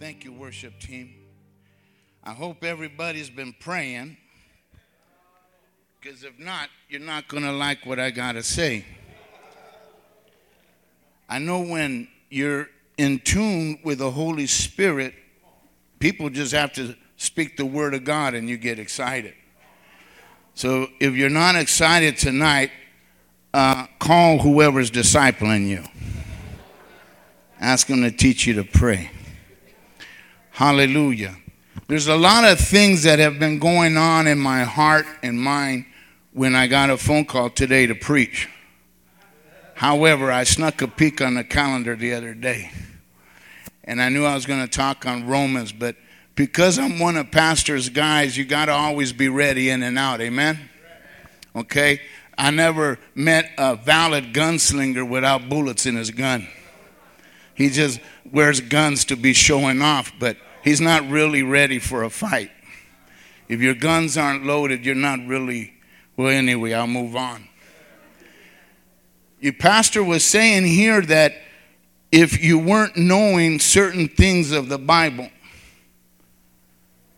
Thank you, worship team. I hope everybody's been praying. Because if not, you're not going to like what I got to say. I know when you're in tune with the Holy Spirit, people just have to speak the Word of God and you get excited. So if you're not excited tonight, uh, call whoever's discipling you. Ask them to teach you to pray. Hallelujah. There's a lot of things that have been going on in my heart and mind when I got a phone call today to preach. However, I snuck a peek on the calendar the other day. And I knew I was going to talk on Romans, but because I'm one of Pastor's guys, you got to always be ready in and out. Amen? Okay? I never met a valid gunslinger without bullets in his gun. He just wears guns to be showing off, but he's not really ready for a fight. If your guns aren't loaded, you're not really. Well, anyway, I'll move on. Your pastor was saying here that if you weren't knowing certain things of the Bible,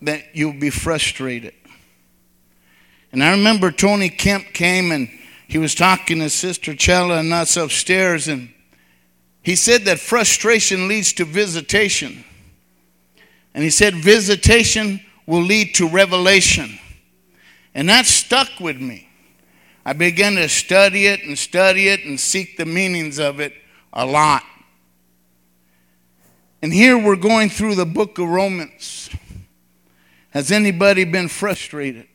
that you'll be frustrated. And I remember Tony Kemp came and he was talking to Sister Chella and us upstairs, and he said that frustration leads to visitation. And he said visitation will lead to revelation. And that stuck with me. I began to study it and study it and seek the meanings of it a lot. And here we're going through the book of Romans. Has anybody been frustrated?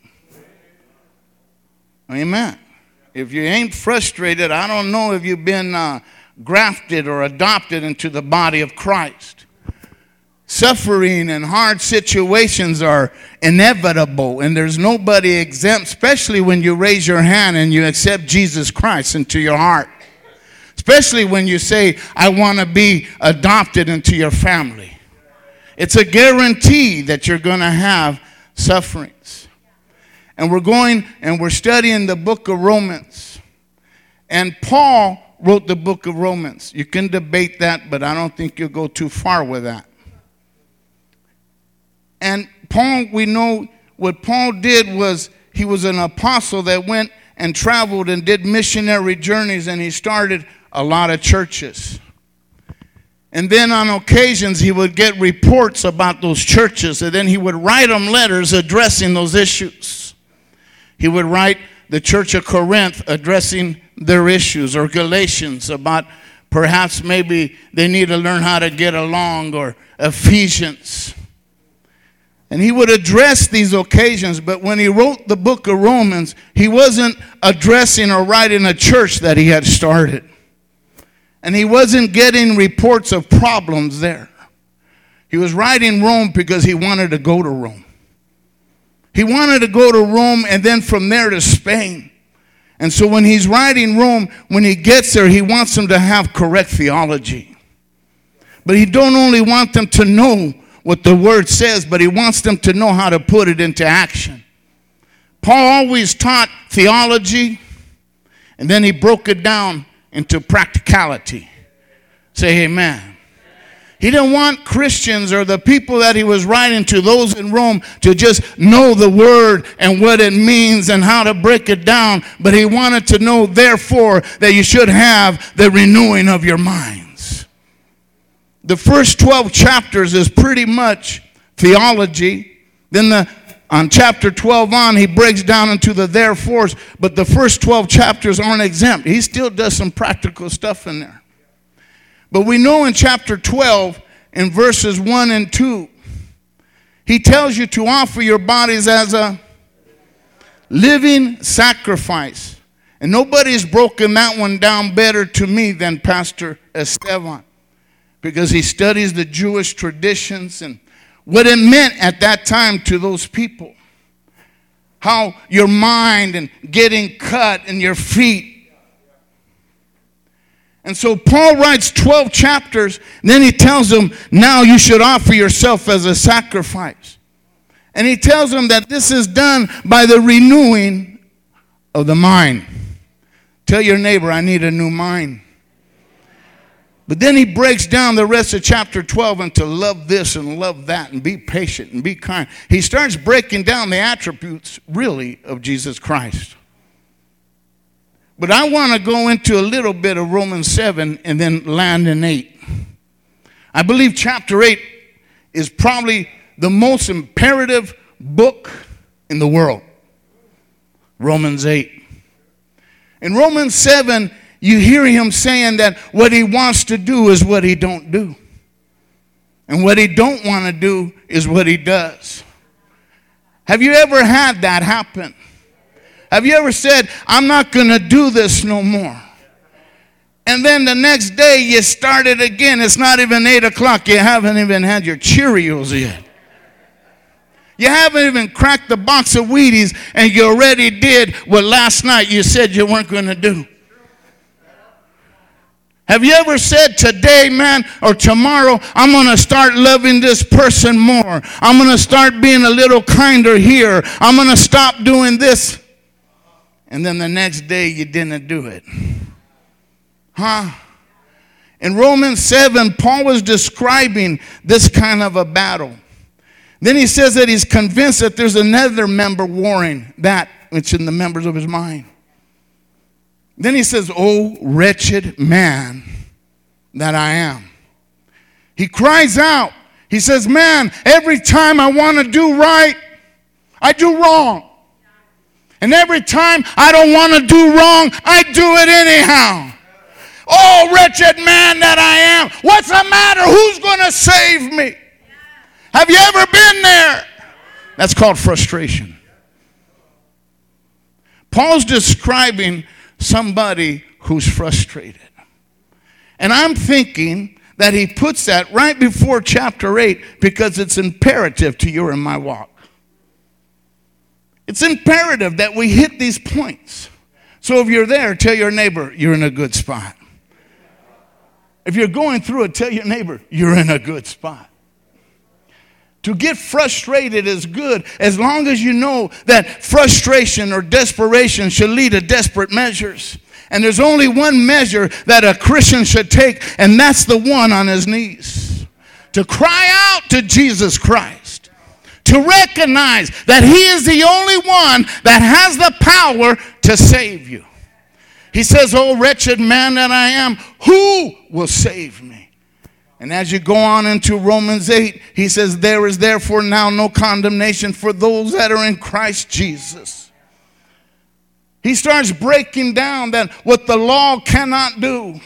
Amen. If you ain't frustrated, I don't know if you've been uh, grafted or adopted into the body of Christ. Suffering and hard situations are inevitable, and there's nobody exempt, especially when you raise your hand and you accept Jesus Christ into your heart. Especially when you say, I want to be adopted into your family. It's a guarantee that you're going to have sufferings. And we're going and we're studying the book of Romans. And Paul wrote the book of Romans. You can debate that, but I don't think you'll go too far with that. And Paul, we know what Paul did was he was an apostle that went and traveled and did missionary journeys, and he started a lot of churches. And then on occasions, he would get reports about those churches, and then he would write them letters addressing those issues. He would write the church of Corinth addressing their issues, or Galatians about perhaps maybe they need to learn how to get along, or Ephesians. And he would address these occasions, but when he wrote the book of Romans, he wasn't addressing or writing a church that he had started. And he wasn't getting reports of problems there. He was writing Rome because he wanted to go to Rome. He wanted to go to Rome and then from there to Spain. And so when he's writing Rome, when he gets there, he wants them to have correct theology. But he don't only want them to know what the word says, but he wants them to know how to put it into action. Paul always taught theology, and then he broke it down into practicality. Say amen. He didn't want Christians or the people that he was writing to, those in Rome, to just know the word and what it means and how to break it down. But he wanted to know, therefore, that you should have the renewing of your mind the first 12 chapters is pretty much theology. Then the on chapter 12 on, he breaks down into the therefores, but the first 12 chapters aren't exempt. He still does some practical stuff in there. But we know in chapter 12, in verses 1 and 2, he tells you to offer your bodies as a living sacrifice. And nobody's broken that one down better to me than Pastor Esteban because he studies the Jewish traditions and what it meant at that time to those people. How your mind and getting cut and your feet. And so Paul writes 12 chapters, then he tells them, now you should offer yourself as a sacrifice. And he tells them that this is done by the renewing of the mind. Tell your neighbor, I need a new mind. But then he breaks down the rest of chapter 12 into love this and love that and be patient and be kind. He starts breaking down the attributes, really, of Jesus Christ. But I want to go into a little bit of Romans 7 and then land in 8. I believe chapter 8 is probably the most imperative book in the world. Romans 8. In Romans 7, you hear him saying that what he wants to do is what he don't do. And what he don't want to do is what he does. Have you ever had that happen? Have you ever said, I'm not going to do this no more? And then the next day you start it again. It's not even 8 o'clock. You haven't even had your Cheerios yet. You haven't even cracked the box of Wheaties and you already did what last night you said you weren't going to do. Have you ever said today, man, or tomorrow, I'm going to start loving this person more? I'm going to start being a little kinder here. I'm going to stop doing this. And then the next day you didn't do it. Huh? In Romans 7, Paul was describing this kind of a battle. Then he says that he's convinced that there's another member warring that which in the members of his mind. Then he says, Oh, wretched man that I am. He cries out. He says, Man, every time I want to do right, I do wrong. And every time I don't want to do wrong, I do it anyhow. Oh, wretched man that I am. What's the matter? Who's going to save me? Have you ever been there? That's called frustration. Paul's describing somebody who's frustrated. And I'm thinking that he puts that right before chapter 8 because it's imperative to your and my walk. It's imperative that we hit these points. So if you're there, tell your neighbor you're in a good spot. If you're going through it, tell your neighbor you're in a good spot. To get frustrated is good as long as you know that frustration or desperation should lead to desperate measures. And there's only one measure that a Christian should take, and that's the one on his knees. To cry out to Jesus Christ. To recognize that he is the only one that has the power to save you. He says, Oh, wretched man that I am, who will save me? And as you go on into Romans 8, he says, There is therefore now no condemnation for those that are in Christ Jesus. He starts breaking down that what the law cannot do.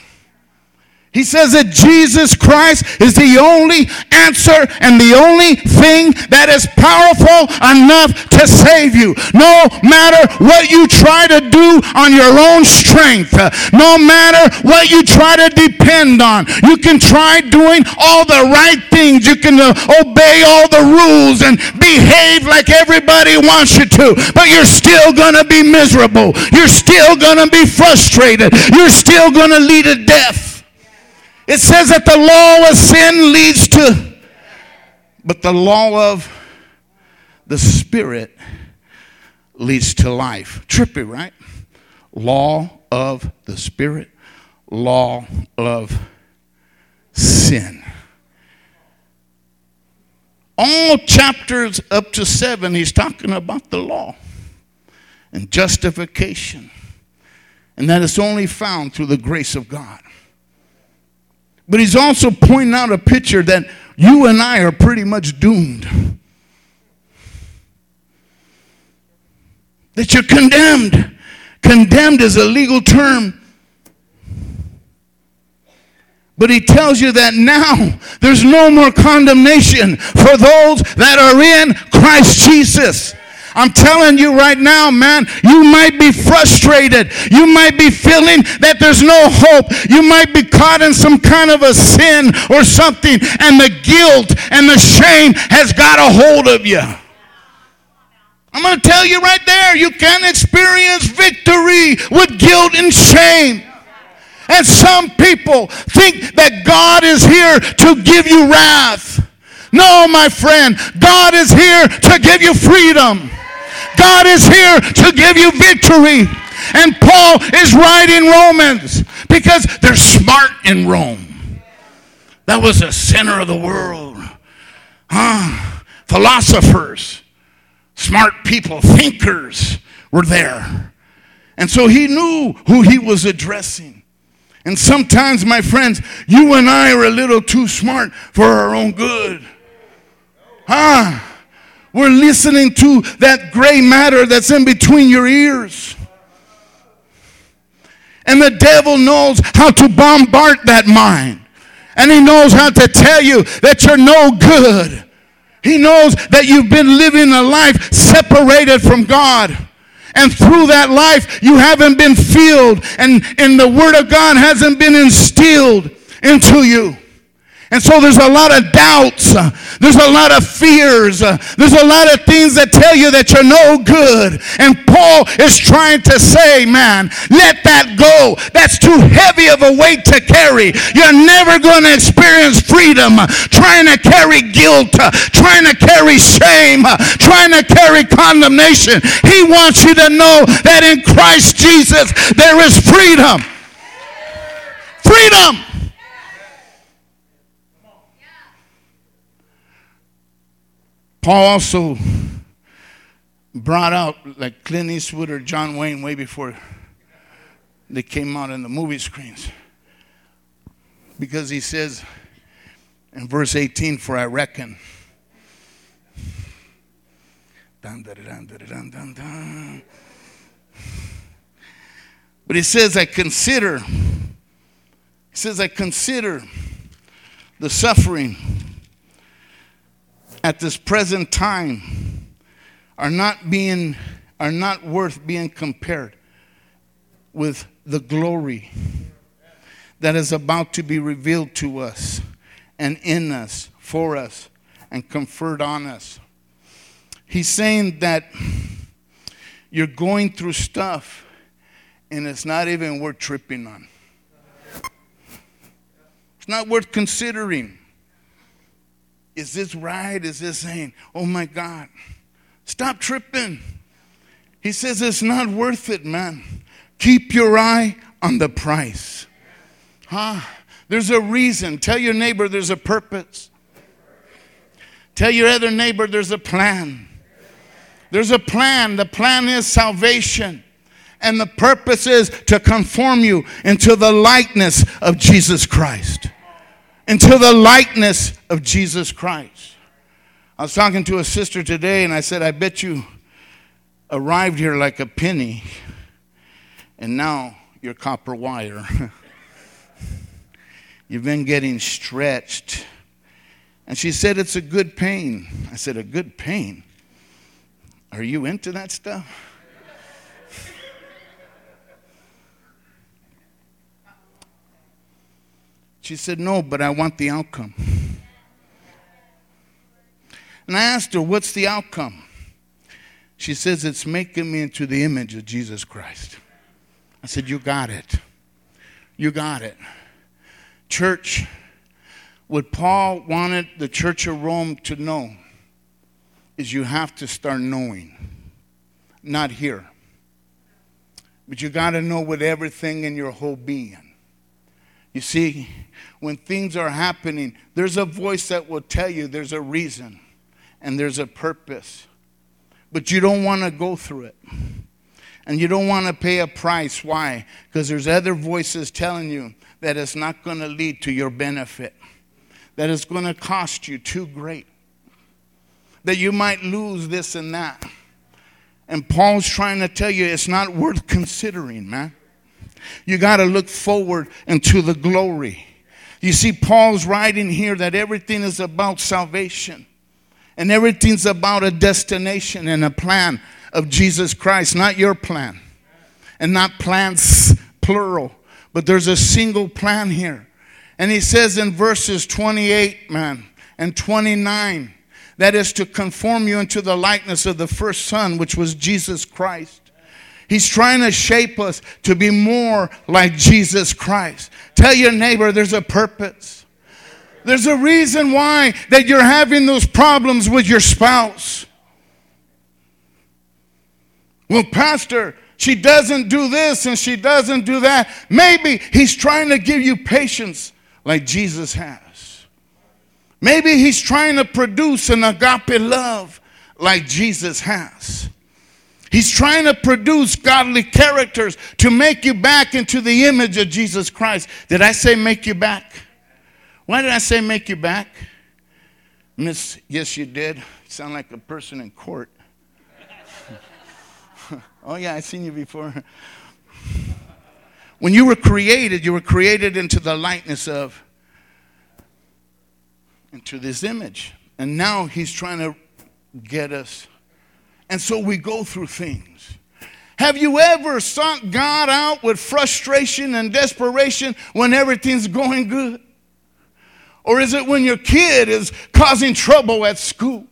He says that Jesus Christ is the only answer and the only thing that is powerful enough to save you. No matter what you try to do on your own strength, no matter what you try to depend on, you can try doing all the right things. You can uh, obey all the rules and behave like everybody wants you to, but you're still going to be miserable. You're still going to be frustrated. You're still going to lead to death. It says that the law of sin leads to, but the law of the Spirit leads to life. Trippy, right? Law of the Spirit, law of sin. All chapters up to seven, he's talking about the law and justification, and that it's only found through the grace of God. But he's also pointing out a picture that you and I are pretty much doomed. That you're condemned. Condemned is a legal term. But he tells you that now there's no more condemnation for those that are in Christ Jesus. I'm telling you right now, man, you might be frustrated. You might be feeling that there's no hope. You might be caught in some kind of a sin or something, and the guilt and the shame has got a hold of you. I'm going to tell you right there, you can experience victory with guilt and shame. And some people think that God is here to give you wrath. No, my friend, God is here to give you freedom. God is here to give you victory. And Paul is writing Romans because they're smart in Rome. That was the center of the world. Huh? Philosophers, smart people, thinkers were there. And so he knew who he was addressing. And sometimes, my friends, you and I are a little too smart for our own good. Huh? We're listening to that gray matter that's in between your ears. And the devil knows how to bombard that mind. And he knows how to tell you that you're no good. He knows that you've been living a life separated from God. And through that life, you haven't been filled, and, and the Word of God hasn't been instilled into you. And so there's a lot of doubts. There's a lot of fears. There's a lot of things that tell you that you're no good. And Paul is trying to say, man, let that go. That's too heavy of a weight to carry. You're never going to experience freedom trying to carry guilt, trying to carry shame, trying to carry condemnation. He wants you to know that in Christ Jesus there is freedom. Freedom. Paul also brought out like Clint Eastwood or John Wayne way before they came out in the movie screens. Because he says in verse 18, For I reckon. Dun, dun, dun, but he says, I consider, he says, I consider the suffering at this present time are not being are not worth being compared with the glory that is about to be revealed to us and in us for us and conferred on us. He's saying that you're going through stuff and it's not even worth tripping on. It's not worth considering is this right? Is this saying, oh my God, stop tripping? He says it's not worth it, man. Keep your eye on the price. Huh? There's a reason. Tell your neighbor there's a purpose. Tell your other neighbor there's a plan. There's a plan. The plan is salvation. And the purpose is to conform you into the likeness of Jesus Christ into the likeness of Jesus Christ. I was talking to a sister today and I said, I bet you arrived here like a penny and now you're copper wire. You've been getting stretched. And she said, It's a good pain. I said, A good pain? Are you into that stuff? She said, No, but I want the outcome. And I asked her, What's the outcome? She says, It's making me into the image of Jesus Christ. I said, You got it. You got it. Church, what Paul wanted the church of Rome to know is you have to start knowing, not here. But you got to know with everything in your whole being. You see, when things are happening, there's a voice that will tell you there's a reason and there's a purpose. But you don't want to go through it. And you don't want to pay a price. Why? Because there's other voices telling you that it's not going to lead to your benefit, that it's going to cost you too great, that you might lose this and that. And Paul's trying to tell you it's not worth considering, man. You got to look forward into the glory. You see, Paul's writing here that everything is about salvation and everything's about a destination and a plan of Jesus Christ, not your plan and not plans plural, but there's a single plan here. And he says in verses 28, man, and 29, that is to conform you into the likeness of the first Son, which was Jesus Christ. He's trying to shape us to be more like Jesus Christ. Tell your neighbor there's a purpose. There's a reason why that you're having those problems with your spouse. Well, pastor, she doesn't do this and she doesn't do that. Maybe he's trying to give you patience like Jesus has. Maybe he's trying to produce an agape love like Jesus has. He's trying to produce godly characters to make you back into the image of Jesus Christ. Did I say make you back? Why did I say make you back? Miss, yes, you did. Sound like a person in court. oh, yeah, I've seen you before. When you were created, you were created into the likeness of, into this image. And now he's trying to get us. And so we go through things. Have you ever sought God out with frustration and desperation when everything's going good? Or is it when your kid is causing trouble at school?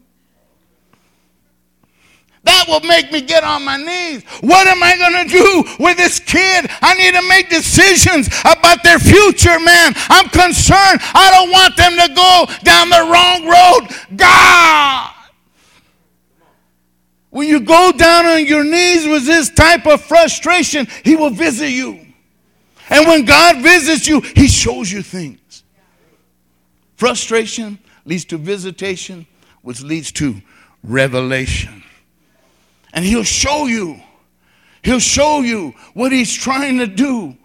That will make me get on my knees. What am I going to do with this kid? I need to make decisions about their future, man. I'm concerned. I don't want them to go down the wrong road. God. When you go down on your knees with this type of frustration, He will visit you. And when God visits you, He shows you things. Frustration leads to visitation, which leads to revelation. And He'll show you. He'll show you what He's trying to do.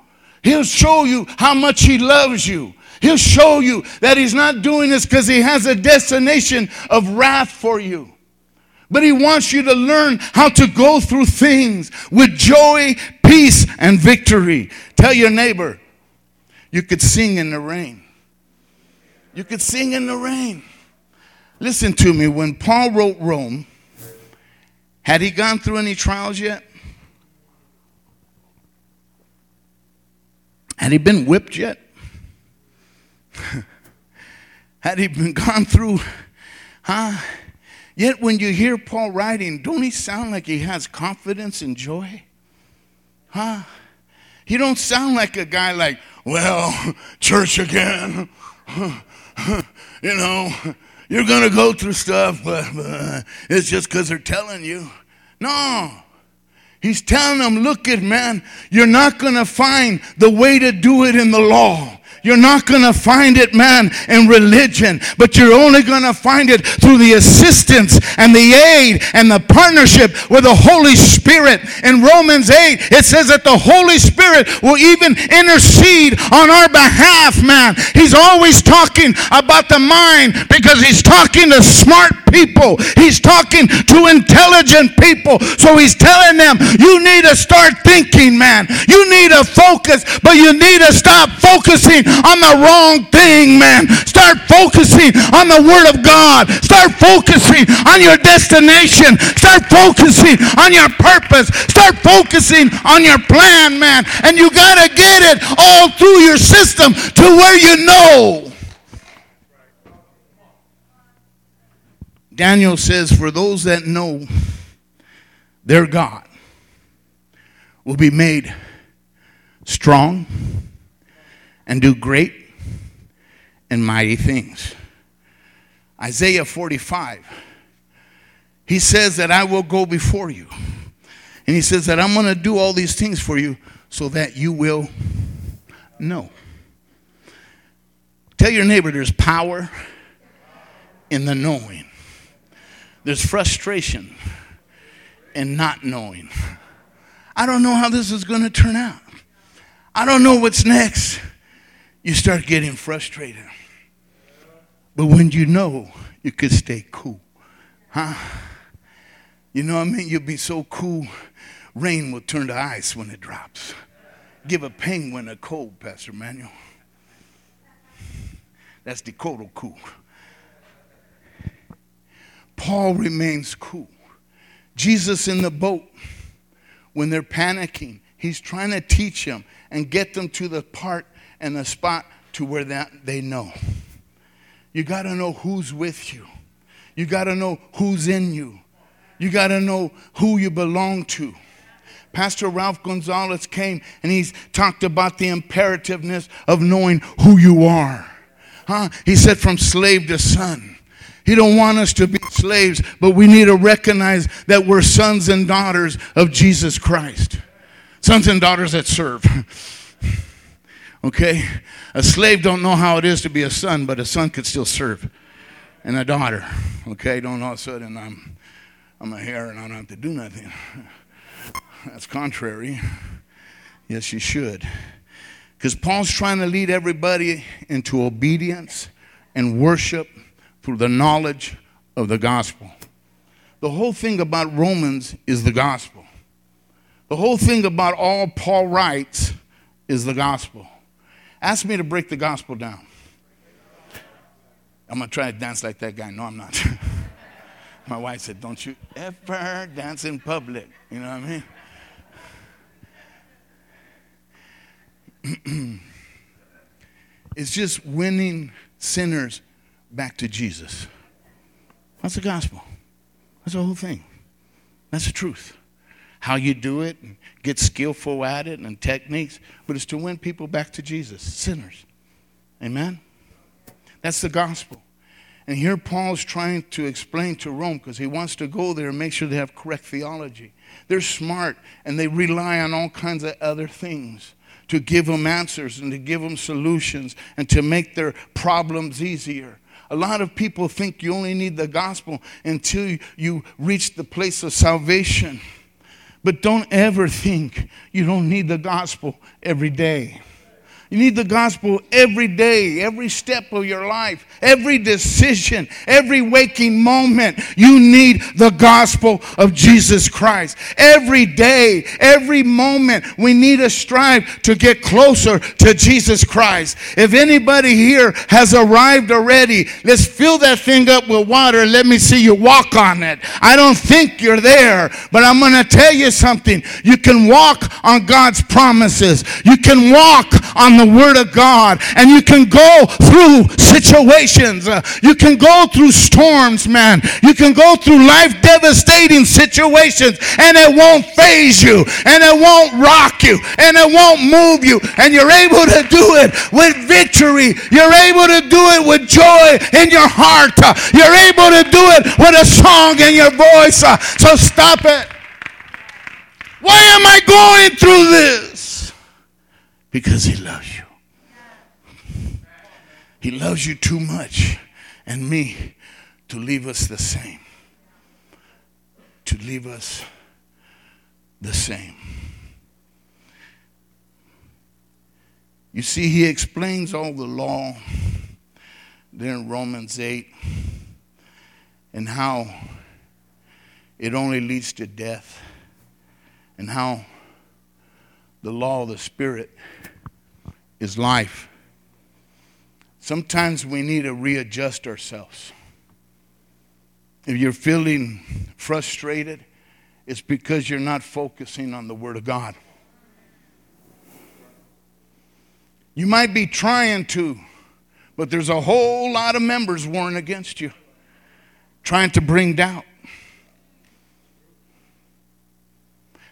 He'll show you how much He loves you. He'll show you that He's not doing this because He has a destination of wrath for you. But he wants you to learn how to go through things with joy, peace, and victory. Tell your neighbor, you could sing in the rain. You could sing in the rain. Listen to me. When Paul wrote Rome, had he gone through any trials yet? Had he been whipped yet? had he been gone through, huh? Yet when you hear Paul writing, don't he sound like he has confidence and joy? Huh? He don't sound like a guy like, well, church again. you know, you're going to go through stuff, but, but it's just because they're telling you. No. He's telling them, look at man, you're not going to find the way to do it in the law. You're not going to find it, man, in religion, but you're only going to find it through the assistance and the aid and the partnership with the Holy Spirit. In Romans 8, it says that the Holy Spirit will even intercede on our behalf, man. He's always talking about the mind because he's talking to smart people, he's talking to intelligent people. So he's telling them, you need to start thinking, man. You need to focus, but you need to stop focusing on the wrong thing, man. Start focusing on the Word of God. Start focusing on your destination. Start focusing on your purpose. Start focusing on your plan, man. And you got to get it all through your system to where you know. Daniel says, For those that know their God will be made strong and do great and mighty things. Isaiah 45, he says that I will go before you. And he says that I'm going to do all these things for you so that you will know. Tell your neighbor there's power in the knowing, there's frustration in not knowing. I don't know how this is going to turn out. I don't know what's next you start getting frustrated. But when you know, you could stay cool. Huh? You know what I mean? You'll be so cool, rain will turn to ice when it drops. Give a penguin a cold, Pastor Manuel. That's Dakota cool. Paul remains cool. Jesus in the boat, when they're panicking, he's trying to teach them and get them to the part and a spot to where that they know. You got to know who's with you. You got to know who's in you. You got to know who you belong to. Pastor Ralph Gonzalez came and he's talked about the imperativeness of knowing who you are. Huh? He said from slave to son. He don't want us to be slaves, but we need to recognize that we're sons and daughters of Jesus Christ. Sons and daughters that serve. Okay? A slave don't know how it is to be a son, but a son could still serve. and a daughter. Okay, don't all of a sudden I'm I'm a heir and I don't have to do nothing. That's contrary. Yes, you should. Because Paul's trying to lead everybody into obedience and worship through the knowledge of the gospel. The whole thing about Romans is the gospel. The whole thing about all Paul writes is the gospel. Ask me to break the gospel down. I'm going to try to dance like that guy. No, I'm not. My wife said, Don't you ever dance in public. You know what I mean? it's just winning sinners back to Jesus. That's the gospel. That's the whole thing. That's the truth. How you do it and get skillful at it and techniques, but it's to win people back to Jesus, sinners. Amen? That's the gospel. And here Paul's trying to explain to Rome because he wants to go there and make sure they have correct theology. They're smart and they rely on all kinds of other things to give them answers and to give them solutions and to make their problems easier. A lot of people think you only need the gospel until you reach the place of salvation. But don't ever think you don't need the gospel every day. You need the gospel every day, every step of your life, every decision, every waking moment. You need the gospel of Jesus Christ. Every day, every moment, we need to strive to get closer to Jesus Christ. If anybody here has arrived already, let's fill that thing up with water and let me see you walk on it. I don't think you're there, but I'm going to tell you something. You can walk on God's promises, you can walk on the the Word of God. And you can go through situations. Uh, you can go through storms, man. You can go through life devastating situations and it won't faze you and it won't rock you and it won't move you. And you're able to do it with victory. You're able to do it with joy in your heart. Uh, you're able to do it with a song in your voice. Uh, so stop it. Why am I going through this? Because he loves you. He loves you too much and me to leave us the same. To leave us the same. You see, he explains all the law there in Romans 8 and how it only leads to death and how the law of the Spirit is life. Sometimes we need to readjust ourselves. If you're feeling frustrated, it's because you're not focusing on the Word of God. You might be trying to, but there's a whole lot of members warring against you, trying to bring doubt.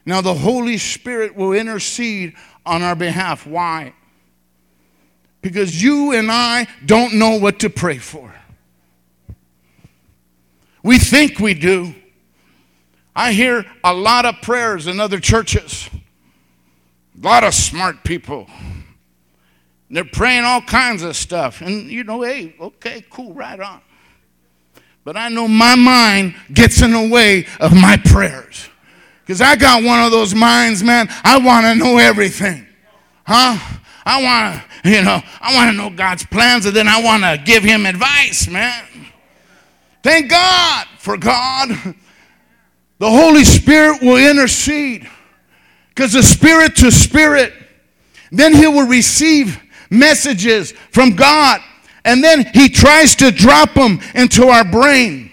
Now, the Holy Spirit will intercede on our behalf. Why? because you and I don't know what to pray for. We think we do. I hear a lot of prayers in other churches, a lot of smart people. They're praying all kinds of stuff. And you know, hey, okay, cool, right on. But I know my mind gets in the way of my prayers. Because I got one of those minds, man, I want to know everything. Huh? I want to, you know, I want to know God's plans and then I want to give him advice, man. Thank God for God. The Holy Spirit will intercede because the spirit to spirit, then he will receive messages from God and then he tries to drop them into our brain.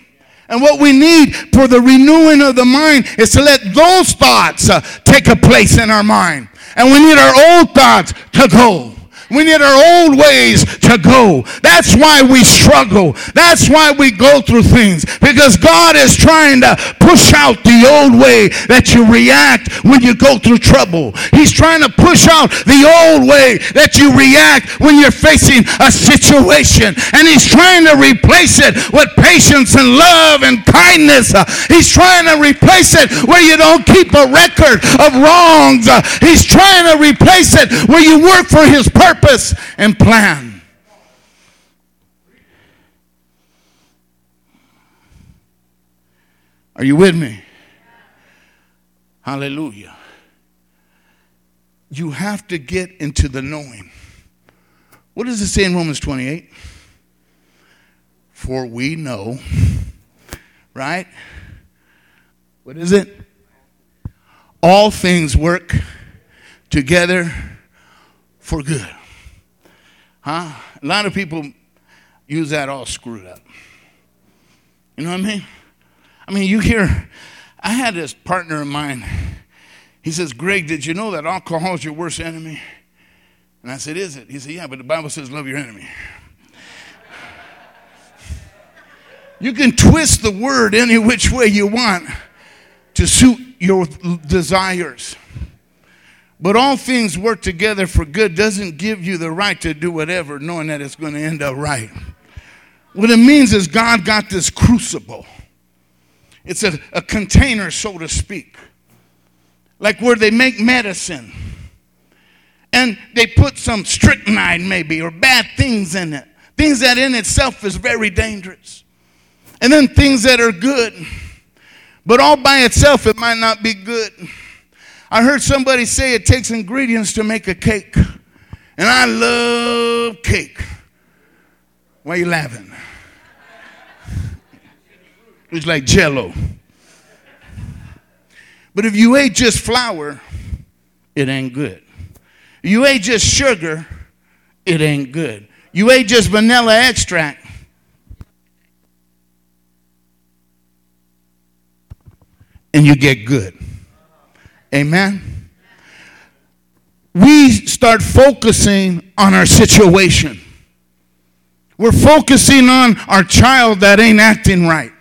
And what we need for the renewing of the mind is to let those thoughts uh, take a place in our mind. And we need our old thoughts to go. We need our old ways to go. That's why we struggle. That's why we go through things. Because God is trying to push out the old way that you react when you go through trouble. He's trying to push out the old way that you react when you're facing a situation. And He's trying to replace it with patience and love and kindness. He's trying to replace it where you don't keep a record of wrongs. He's trying to replace it where you work for His purpose purpose and plan. Are you with me? Hallelujah. You have to get into the knowing. What does it say in Romans 28? For we know, right? What is it? All things work together for good. Huh? A lot of people use that all screwed up. You know what I mean? I mean, you hear, I had this partner of mine. He says, Greg, did you know that alcohol is your worst enemy? And I said, Is it? He said, Yeah, but the Bible says love your enemy. You can twist the word any which way you want to suit your desires. But all things work together for good doesn't give you the right to do whatever, knowing that it's going to end up right. What it means is God got this crucible. It's a, a container, so to speak, like where they make medicine. And they put some strychnine, maybe, or bad things in it. Things that in itself is very dangerous. And then things that are good. But all by itself, it might not be good. I heard somebody say it takes ingredients to make a cake. And I love cake. Why are you laughing? It's like jello. But if you ate just flour, it ain't good. You ate just sugar, it ain't good. You ate just vanilla extract, and you get good. Amen. We start focusing on our situation. We're focusing on our child that ain't acting right.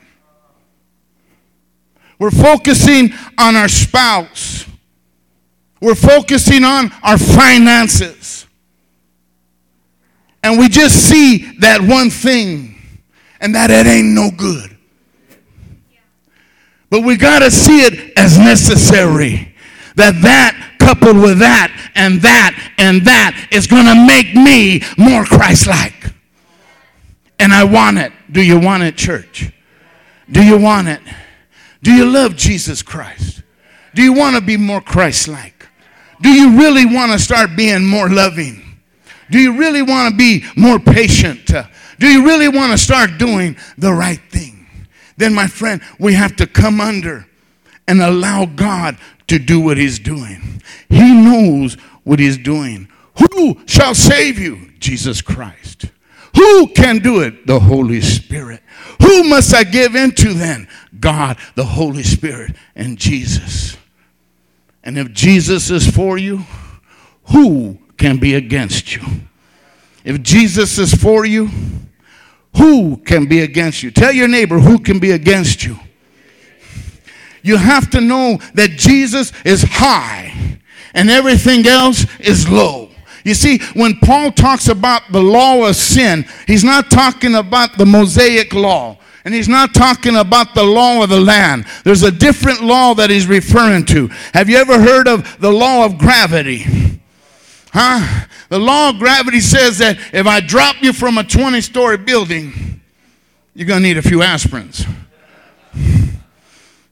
We're focusing on our spouse. We're focusing on our finances. And we just see that one thing and that it ain't no good. But we got to see it as necessary. That that coupled with that and that and that is going to make me more Christ-like. And I want it. Do you want it, church? Do you want it? Do you love Jesus Christ? Do you want to be more Christ-like? Do you really want to start being more loving? Do you really want to be more patient? Do you really want to start doing the right thing? Then, my friend, we have to come under and allow God to do what He's doing. He knows what He's doing. Who shall save you? Jesus Christ. Who can do it? The Holy Spirit. Who must I give into then? God, the Holy Spirit, and Jesus. And if Jesus is for you, who can be against you? If Jesus is for you, who can be against you? Tell your neighbor who can be against you. You have to know that Jesus is high and everything else is low. You see, when Paul talks about the law of sin, he's not talking about the Mosaic law. And he's not talking about the law of the land. There's a different law that he's referring to. Have you ever heard of the law of gravity? Huh? The law of gravity says that if I drop you from a 20 story building, you're going to need a few aspirins.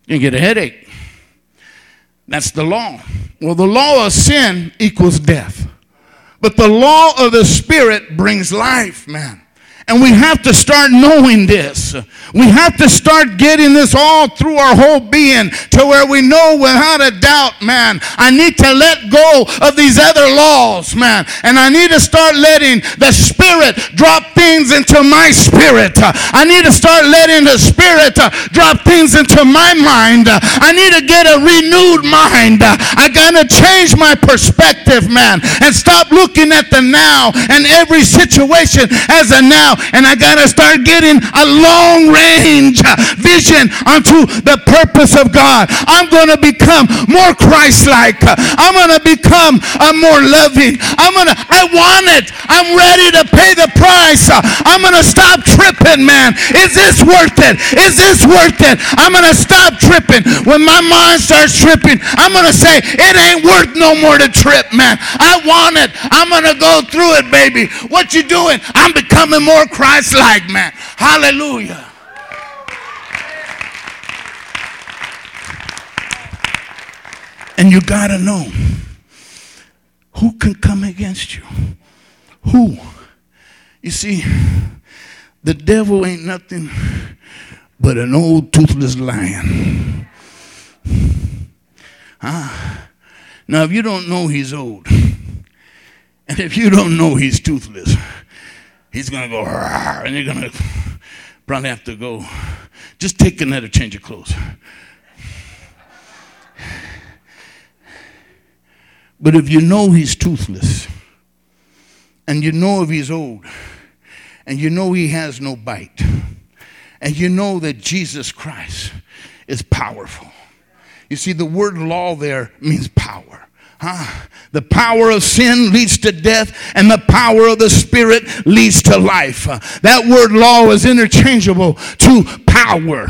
You get a headache. That's the law. Well, the law of sin equals death. But the law of the Spirit brings life, man. And we have to start knowing this. We have to start getting this all through our whole being to where we know without a doubt, man, I need to let go of these other laws, man. And I need to start letting the Spirit drop things into my spirit. I need to start letting the Spirit drop things into my mind. I need to get a renewed mind. I got to change my perspective, man, and stop looking at the now and every situation as a now and I got to start getting a long range vision onto the purpose of God. I'm going to become more Christ-like. I'm going to become a more loving. I'm going to, I want it. I'm ready to pay the price. I'm going to stop tripping, man. Is this worth it? Is this worth it? I'm going to stop tripping. When my mind starts tripping, I'm going to say, it ain't worth no more to trip, man. I want it. I'm going to go through it, baby. What you doing? I'm becoming more Christ like, man. Hallelujah. And you got to know who can come against you. Who? You see, the devil ain't nothing but an old toothless lion. Ah. Now, if you don't know he's old, and if you don't know he's toothless, he's going to go, and you're going to probably have to go, just take another change of clothes. But if you know he's toothless, and you know if he's old, and you know he has no bite, and you know that Jesus Christ is powerful. You see, the word law there means power. Huh? The power of sin leads to death, and the power of the Spirit leads to life. That word law is interchangeable to power.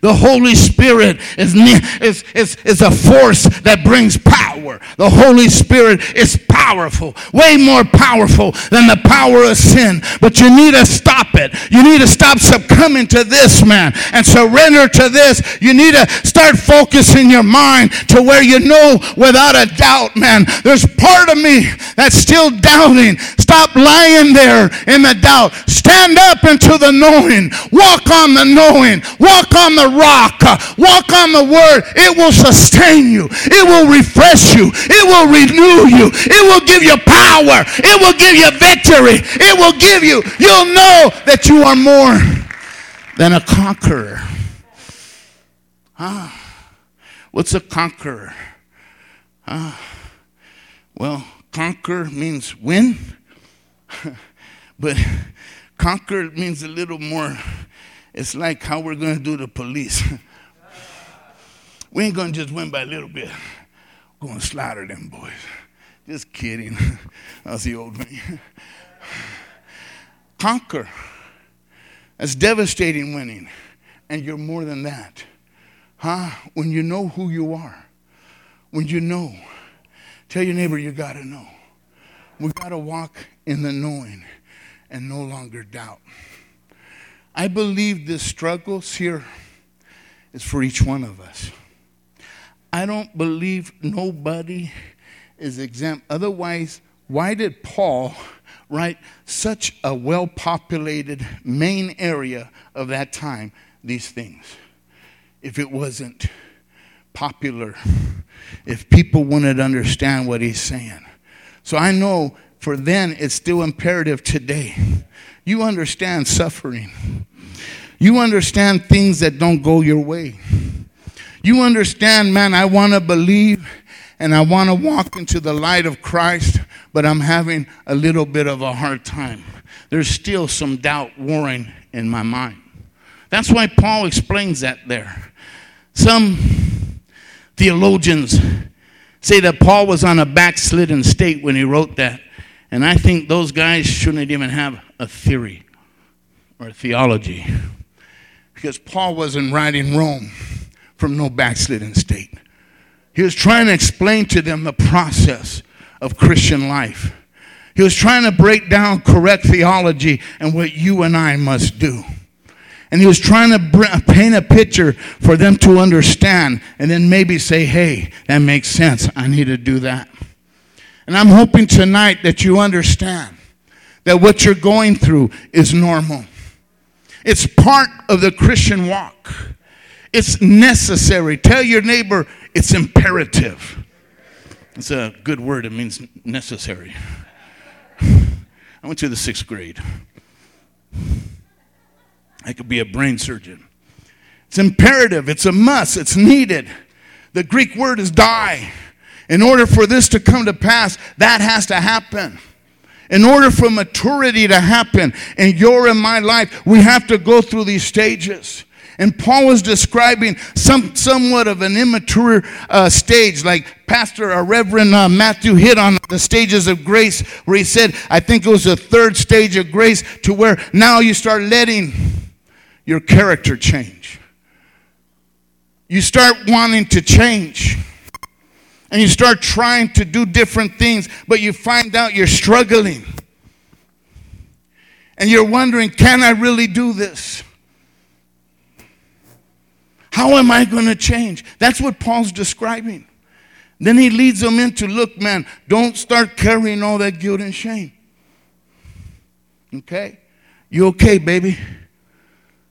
The Holy Spirit is, is, is, is a force that brings power. The Holy Spirit is powerful, way more powerful than the power of sin. But you need to stop it. You need to stop succumbing to this, man, and surrender to this. You need to start focusing your mind to where you know without a doubt, man, there's part of me that's still doubting. Stop lying there in the doubt. Stand up into the knowing. Walk on the knowing. Walk on the rock. Walk on the word. It will sustain you. It will refresh you. It will renew you. It will give you power. It will give you victory. It will give you, you'll know that you are more than a conqueror. Ah, what's a conqueror? Ah, well, conquer means win, but conquer means a little more. It's like how we're going to do the police. we ain't going to just win by a little bit. Going to slaughter them boys. Just kidding. That's the old man. Conquer. That's devastating winning. And you're more than that. Huh? When you know who you are. When you know Tell your neighbor you got to know. We got to walk in the knowing and no longer doubt. I believe this struggles here is for each one of us. I don't believe nobody is exempt. Otherwise, why did Paul write such a well populated main area of that time these things if it wasn't popular if people wanted to understand what he's saying. So I know for then it's still imperative today. You understand suffering. You understand things that don't go your way. You understand, man, I want to believe and I want to walk into the light of Christ, but I'm having a little bit of a hard time. There's still some doubt warring in my mind. That's why Paul explains that there. Some theologians say that Paul was on a backslidden state when he wrote that. And I think those guys shouldn't even have a theory or a theology. Because Paul wasn't writing Rome from no backslidden state. He was trying to explain to them the process of Christian life. He was trying to break down correct theology and what you and I must do. And he was trying to paint a picture for them to understand and then maybe say, hey, that makes sense. I need to do that. And I'm hoping tonight that you understand that what you're going through is normal. It's part of the Christian walk. It's necessary. Tell your neighbor it's imperative. It's a good word, it means necessary. I went to the sixth grade. I could be a brain surgeon. It's imperative, it's a must, it's needed. The Greek word is die. In order for this to come to pass, that has to happen. In order for maturity to happen in your and my life, we have to go through these stages. And Paul was describing some, somewhat of an immature uh, stage, like Pastor or Reverend uh, Matthew hit on the stages of grace, where he said, I think it was the third stage of grace, to where now you start letting your character change. You start wanting to change. And you start trying to do different things, but you find out you're struggling. And you're wondering, can I really do this? How am I going to change? That's what Paul's describing. Then he leads them into look, man, don't start carrying all that guilt and shame. Okay? You okay, baby?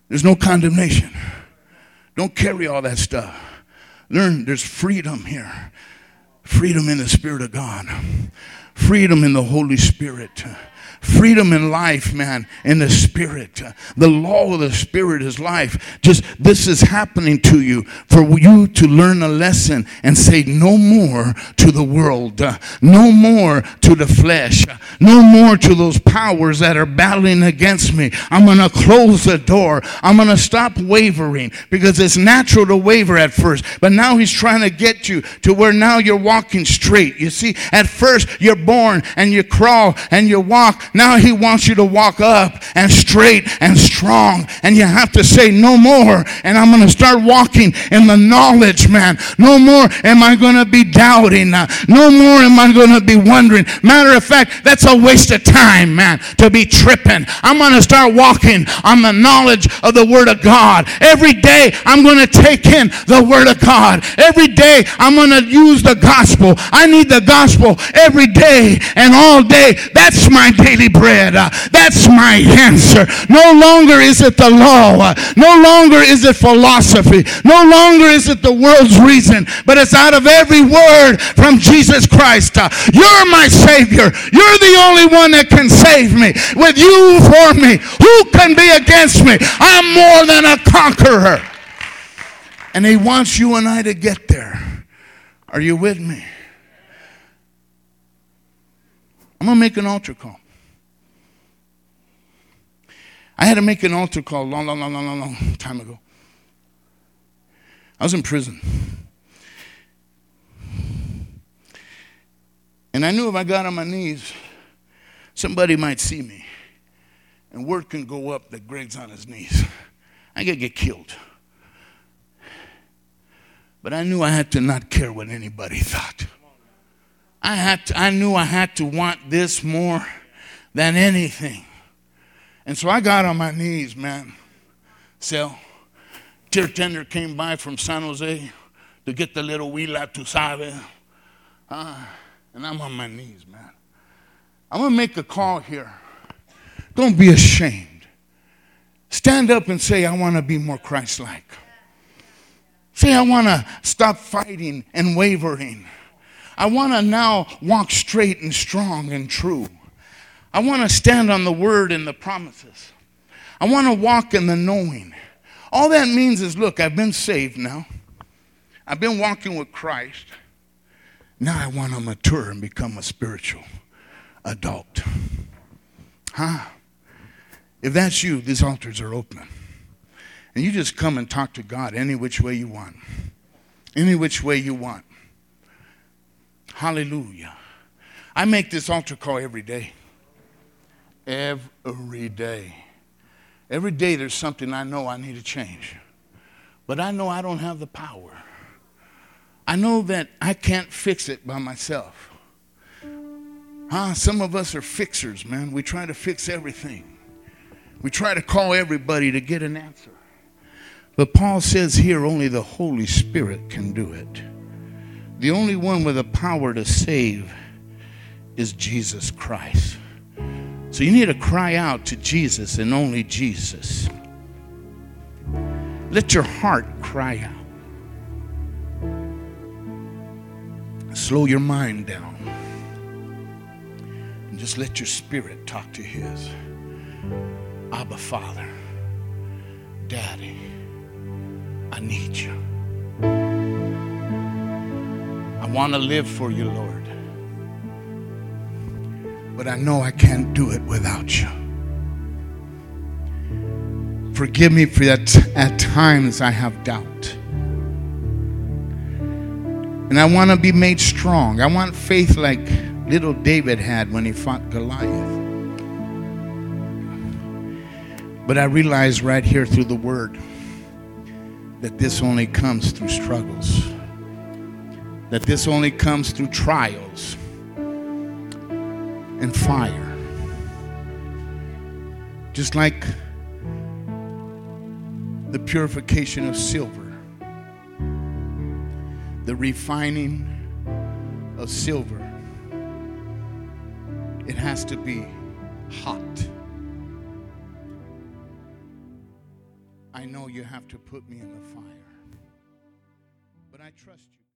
There's no condemnation. Don't carry all that stuff. Learn there's freedom here. Freedom in the Spirit of God. Freedom in the Holy Spirit freedom in life, man, in the spirit. The law of the spirit is life. Just this is happening to you for you to learn a lesson and say no more to the world, no more to the flesh, no more to those powers that are battling against me. I'm going to close the door. I'm going to stop wavering because it's natural to waver at first, but now he's trying to get you to where now you're walking straight. You see, at first you're born and you crawl and you walk now he wants you to walk up and straight and strong. And you have to say, no more. And I'm going to start walking in the knowledge, man. No more am I going to be doubting. No more am I going to be wondering. Matter of fact, that's a waste of time, man, to be tripping. I'm going to start walking on the knowledge of the Word of God. Every day, I'm going to take in the Word of God. Every day, I'm going to use the gospel. I need the gospel every day and all day. That's my daily bread. Uh, that's my answer. No longer is it the law. Uh, no longer is it philosophy. No longer is it the world's reason, but it's out of every word from Jesus Christ. Uh, you're my Savior. You're the only one that can save me. With you for me, who can be against me? I'm more than a conqueror. And He wants you and I to get there. Are you with me? I'm going to make an altar call. I had to make an altar call long, long, long, long, long, long time ago. I was in prison. And I knew if I got on my knees, somebody might see me. And word can go up that Greg's on his knees. I could get killed. But I knew I had to not care what anybody thought. I, had to, I knew I had to want this more than anything. And so I got on my knees, man. So, tier tender came by from San Jose to get the little Wila to Sabe. Uh, and I'm on my knees, man. I'm going to make a call here. Don't be ashamed. Stand up and say, I want to be more Christ like. Say, I want to stop fighting and wavering. I want to now walk straight and strong and true. I want to stand on the word and the promises. I want to walk in the knowing. All that means is look, I've been saved now. I've been walking with Christ. Now I want to mature and become a spiritual adult. Huh? If that's you, these altars are open. And you just come and talk to God any which way you want. Any which way you want. Hallelujah. I make this altar call every day every day. Every day there's something I know I need to change. But I know I don't have the power. I know that I can't fix it by myself. Huh? Some of us are fixers, man. We try to fix everything. We try to call everybody to get an answer. But Paul says here only the Holy Spirit can do it. The only one with the power to save is Jesus Christ. So you need to cry out to Jesus and only Jesus. Let your heart cry out. Slow your mind down. And just let your spirit talk to his. Abba, Father, Daddy, I need you. I want to live for you, Lord but I know I can't do it without you. Forgive me for that at times I have doubt. And I want to be made strong. I want faith like little David had when he fought Goliath. But I realize right here through the word that this only comes through struggles, that this only comes through trials and fire. Just like the purification of silver, the refining of silver. It has to be hot. I know you have to put me in the fire, but I trust you.